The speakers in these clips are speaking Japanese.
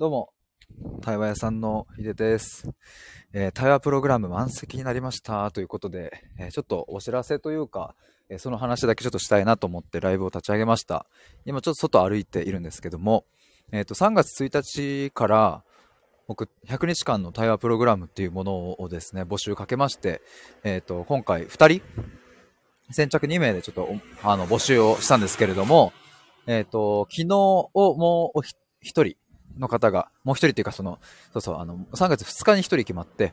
どうも、対話屋さんのひでです。えー対話プログラム満席になりましたということで、えーちょっとお知らせというか、えーその話だけちょっとしたいなと思ってライブを立ち上げました。今ちょっと外歩いているんですけども、えっ、と、3月1日から僕、100日間の対話プログラムっていうものをですね、募集かけまして、えっ、と、今回2人、先着2名でちょっとあの募集をしたんですけれども、えっ、と、昨日をもうおひ一人の方が、もう一人っていうかその、そうそう、あの、3月2日に一人決まって、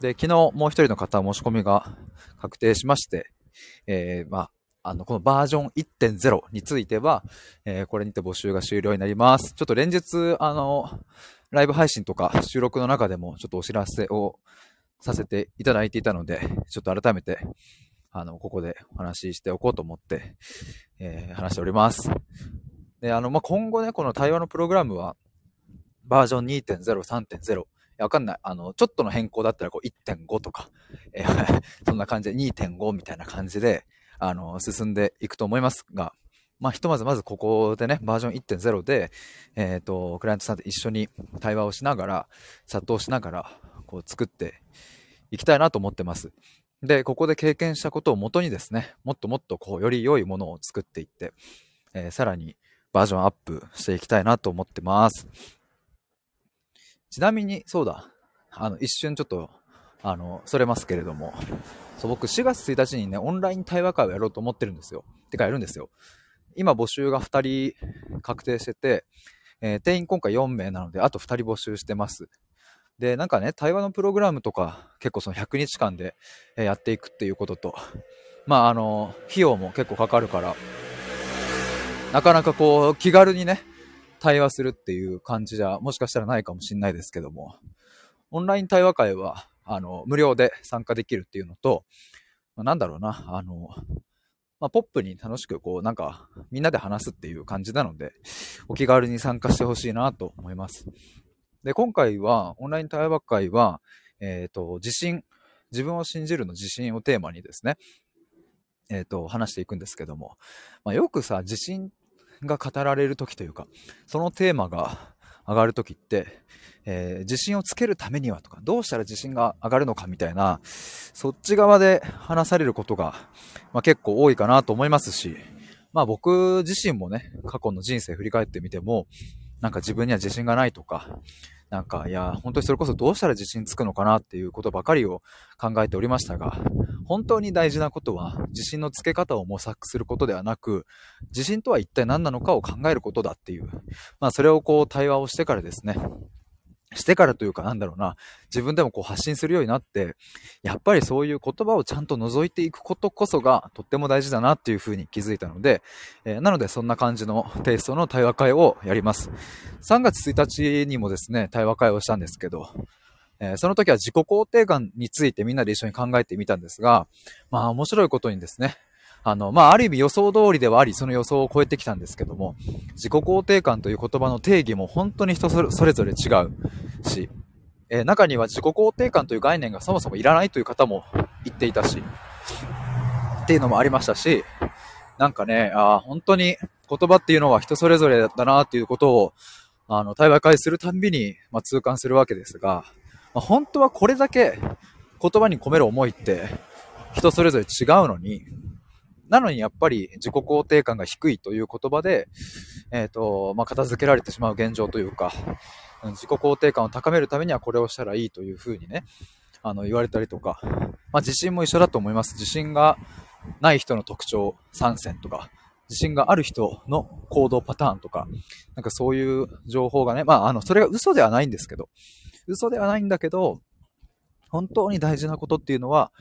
で、昨日もう一人の方申し込みが確定しまして、えー、まあ、あの、このバージョン1.0については、えーこれにて募集が終了になります。ちょっと連日、あの、ライブ配信とか収録の中でもちょっとお知らせをさせていただいていたので、ちょっと改めて、あの、ここでお話ししておこうと思って、えー話しております。で、あの、まあ、今後ね、この対話のプログラムは、バージョン2.0、3.0、いやわかんない。あの、ちょっとの変更だったら、こう、1.5とか、そんな感じで2.5みたいな感じで、あの、進んでいくと思いますが、まあ、ひとまずまずここでね、バージョン1.0で、えっ、と、クライアントさんと一緒に対話をしながら、チャットをしながら、こう、作っていきたいなと思ってます。で、ここで経験したことをもとにですね、もっともっとこう、より良いものを作っていって、えーさらにバージョンアップしていきたいなと思ってます。ちなみに、そうだ、あの、一瞬ちょっと、あの、それますけれども、そう、僕4月1日にね、オンライン対話会をやろうと思ってるんですよ。てかやるんですよ。今募集が2人確定してて、えー定員今回4名なので、あと2人募集してます。で、なんかね、対話のプログラムとか、結構その100日間でやっていくっていうことと、まあ、あの、費用も結構かかるから、なかなかこう、気軽にね、対話するっていう感じじゃ、もしかしたらないかもしれないですけども、オンライン対話会は、あの、無料で参加できるっていうのと、まあ、なんだろうな、あの、まあ、ポップに楽しくこう、なんか、みんなで話すっていう感じなので、お気軽に参加してほしいなと思います。で、今回は、オンライン対話会は、えっ、と、自信、自分を信じるの自信をテーマにですね、えっ、と、話していくんですけども、まあ、よくさ、自信が語られる時というか、そのテーマが上がる時って、えー自信をつけるためにはとか、どうしたら自信が上がるのかみたいな、そっち側で話されることが、まあ、結構多いかなと思いますし、まあ僕自身もね、過去の人生振り返ってみても、なんか自分には自信がないとか、なんか、いや、本当にそれこそどうしたら自信つくのかなっていうことばかりを考えておりましたが、本当に大事なことは、自信のつけ方を模索することではなく、自信とは一体何なのかを考えることだっていう、まあそれをこう対話をしてからですね、してからというかなんだろうな、自分でもこう発信するようになって、やっぱりそういう言葉をちゃんと覗いていくことこそがとっても大事だなっていうふうに気づいたので、えーなのでそんな感じのテイストの対話会をやります。3月1日にもですね、対話会をしたんですけど、えーその時は自己肯定感についてみんなで一緒に考えてみたんですが、まあ面白いことにですね、あの、まあある意味予想通りではあり、その予想を超えてきたんですけども、自己肯定感という言葉の定義も本当に人それぞれ違うし、えー中には自己肯定感という概念がそもそもいらないという方も言っていたし、っていうのもありましたし、なんかね、あ本当に言葉っていうのは人それぞれだなっていうことを、あの、対話会するたんびに、まあ、痛感するわけですが、まあ、本当はこれだけ言葉に込める思いって人それぞれ違うのに、なのにやっぱり自己肯定感が低いという言葉で、えっ、と、まあ、片付けられてしまう現状というか、自己肯定感を高めるためにはこれをしたらいいというふうにね、あの、言われたりとか、まあ、自信も一緒だと思います。自信がない人の特徴3選とか、自信がある人の行動パターンとか、なんかそういう情報がね、まあ、あの、それが嘘ではないんですけど、嘘ではないんだけど、本当に大事なことっていうのは、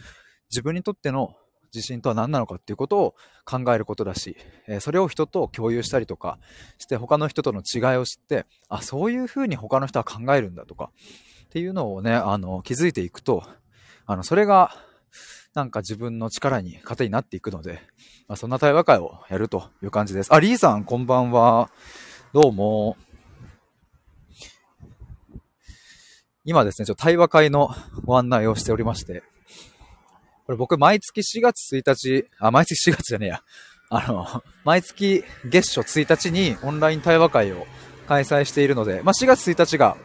自分にとっての自信とは何なのかっていうことを考えることだし、えそれを人と共有したりとかして他の人との違いを知って、あ、そういうふうに他の人は考えるんだとかっていうのをね、あの、気づいていくと、あの、それがなんか自分の力に、糧になっていくので、まあ、そんな対話会をやるという感じです。あ、リーさん、こんばんは。どうも。今ですね、ちょっと対話会のご案内をしておりまして、これ僕毎月4月1日、あ、毎月4月じゃねえや。あの、毎月月初1日にオンライン対話会を開催しているので、まあ、4月1日が、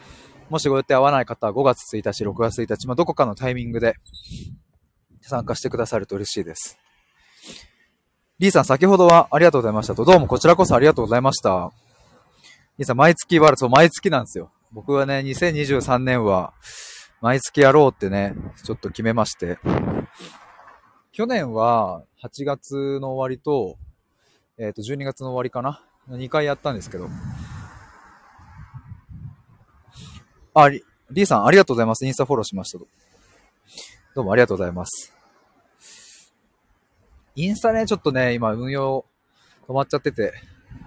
もしご予定合わない方は5月1日、6月1日、まあ、どこかのタイミングで参加してくださると嬉しいです。リーさん、先ほどはありがとうございましたと。どうもこちらこそありがとうございました。リーさん、毎月ワールド、毎月なんですよ。僕はね、2023年は、毎月やろうってね、ちょっと決めまして。去年は8月の終わりと、えっ、ー、と、12月の終わりかな ?2 回やったんですけど。あ、リ、リーさんありがとうございます。インスタフォローしましたと。どうもありがとうございます。インスタね、ちょっとね、今運用止まっちゃってて、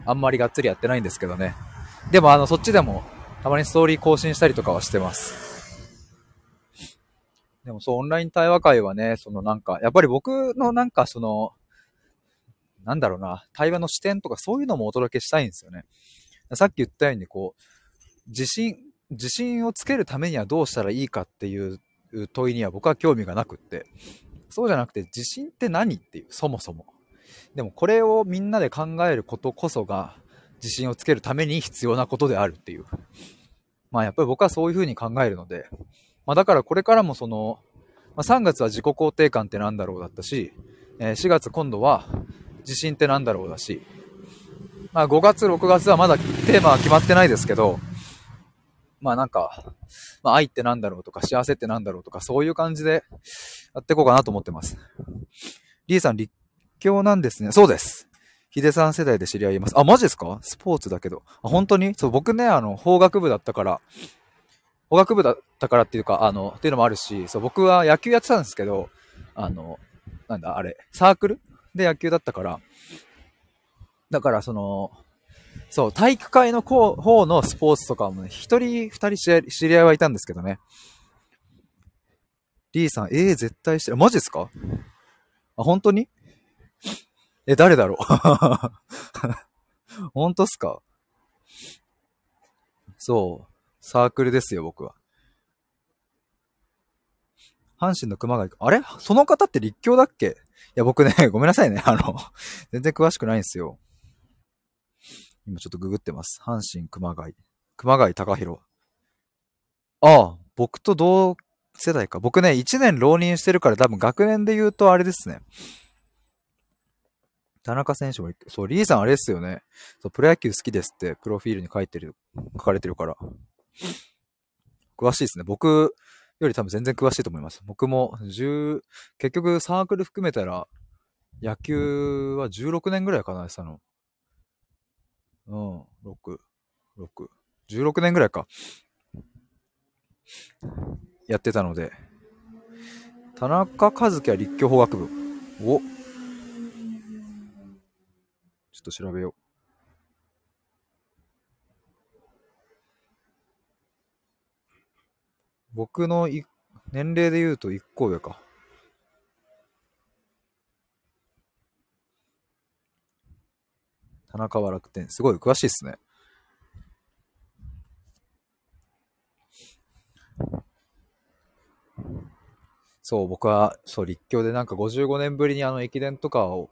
あんまりがっつりやってないんですけどね。でもあの、そっちでもたまにストーリー更新したりとかはしてます。でもそう、オンライン対話会はね、そのなんか、やっぱり僕のなんかその、なんだろうな、対話の視点とかそういうのもお届けしたいんですよね。さっき言ったように、こう、自信、自信をつけるためにはどうしたらいいかっていう問いには僕は興味がなくって、そうじゃなくて自信って何っていう、そもそも。でもこれをみんなで考えることこそが自信をつけるために必要なことであるっていう。まあやっぱり僕はそういうふうに考えるので、まあ、だからこれからもその、まあ、3月は自己肯定感って何だろうだったし、えー、4月今度は自信って何だろうだし、まあ、5月、6月はまだテーマは決まってないですけど、まあなんか、まあ愛って何だろうとか幸せって何だろうとかそういう感じでやっていこうかなと思ってます。リーさん立教なんですね。そうです。ヒデさん世代で知り合います。あ、マジですか？スポーツだけど。あ、本当に？そう、僕ね、あの、法学部だったから、法学部だったからっていうか、あの、っていうのもあるし、そう、僕は野球やってたんですけど、あの、なんだ、あれ、サークル？で野球だったから、だからその、そう、体育会の方のスポーツとかもね、一人、二人知り合いはいたんですけどね。リーさん、ええー、絶対してる。マジですか？あ、本当に？え、誰だろう？本当っすか？そう。サークルですよ、僕は。阪神の熊谷、あれ？その方って立教だっけ？いや、僕ね、ごめんなさいね。あの、全然詳しくないんですよ。今ちょっとググってます。阪神熊谷。熊谷隆弘。ああ、僕と同世代か。僕ね、1年浪人してるから多分学年で言うとあれですね。田中選手も、そう、リーさんあれですよね。そう、プロ野球好きですって、プロフィールに書いてる、書かれてるから。詳しいですね。僕より多分全然詳しいと思います。僕も10、結局サークル含めたら、野球は16年ぐらいかな、したの。うん、6、6、16年ぐらいか。やってたので。田中和樹は立教法学部。おちょっと調べよ僕のい年齢で言うと1個上か。田中は楽天。すごい詳しいっすね。そう、僕は、そう、立教でなんか55年ぶりにあの駅伝とかを、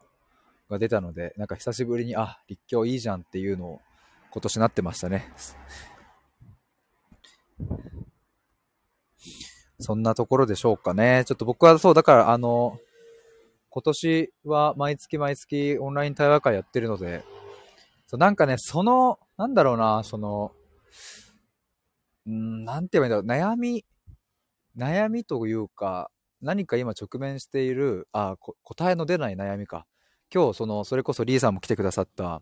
が出たので、なんか久しぶりに、あ、立教いいじゃんっていうのを今年なってましたね。そんなところでしょうかね。ちょっと僕はそう、だからあの、今年は毎月毎月オンライン対話会やってるので、そうなんかね、その、なんだろうな、その、ん、なんて言えばいいんだろう、悩み、悩みというか、何か今直面している、あ、答えの出ない悩みか。今日、その、それこそリーさんも来てくださった、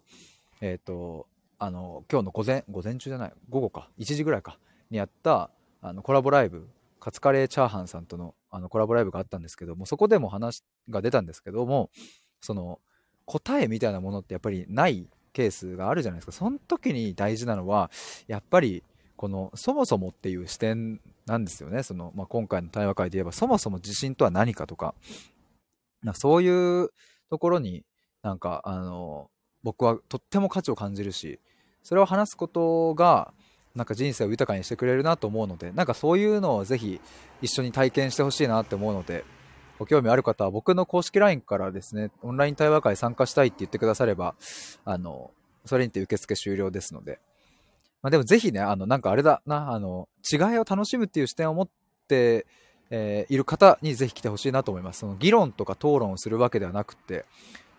えっ、ー、と、あの、今日の午前、午前中じゃない、午後か、1時ぐらいか、にやった、あの、コラボライブカツカレーチャーハンさんとのあのコラボライブがあったんですけども、そこでも話が出たんですけども、その答えみたいなものってやっぱりないケースがあるじゃないですか。その時に大事なのは、やっぱりこのそもそもっていう視点なんですよね。その、まあ、今回の対話会で言えば、そもそも自信とは何かとか、なそういうところになんか、あの、僕はとっても価値を感じるし、それを話すことが、なんか人生を豊かにしてくれるなと思うので、なんかそういうのをぜひ一緒に体験してほしいなって思うので、ご興味ある方は僕の公式 LINE からですね、オンライン対話会参加したいって言ってくだされば、あの、それにて受付終了ですので、まあでもぜひね、あの、なんかあれだな、あの、違いを楽しむっていう視点を持って、えー、いる方にぜひ来てほしいなと思います。その議論とか討論をするわけではなくて、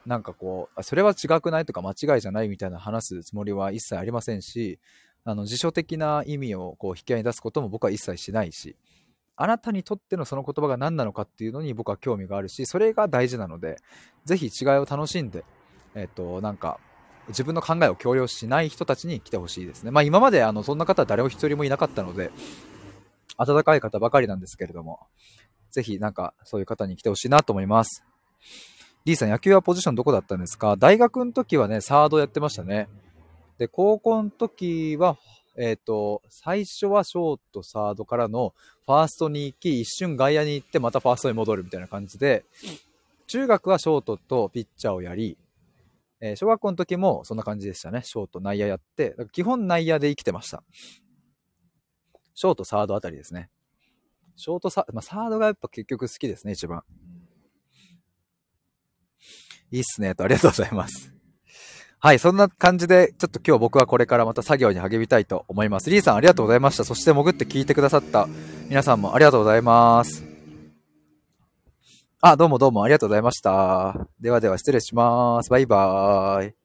なんかこう、それは違くないとか間違いじゃないみたいな話すつもりは一切ありませんし、あの、辞書的な意味をこう引き合いに出すことも僕は一切しないし、あなたにとってのその言葉が何なのかっていうのに僕は興味があるし、それが大事なので、ぜひ違いを楽しんで、えっ、と、なんか、自分の考えを強要しない人たちに来てほしいですね。まあ今まであのそんな方は誰も一人もいなかったので、温かい方ばかりなんですけれども、ぜひなんかそういう方に来てほしいなと思います。D さん野球はポジションどこだったんですか？大学の時はね、サードやってましたね。で、高校の時は、えっ、ー、と、最初はショート、サードからのファーストに行き、一瞬外野に行ってまたファーストに戻るみたいな感じで、中学はショートとピッチャーをやり、えー、小学校の時もそんな感じでしたね。ショート、内野やって、基本内野で生きてました。ショート、サードあたりですね。ショートサ、まあ、サードがやっぱ結局好きですね、一番。いいっすね、と、ありがとうございます。はい、そんな感じで、ちょっと今日僕はこれからまた作業に励みたいと思います。リーさんありがとうございました。そして潜って聞いてくださった皆さんもありがとうございます。あ、どうもどうもありがとうございました。ではでは失礼します。バイバーイ。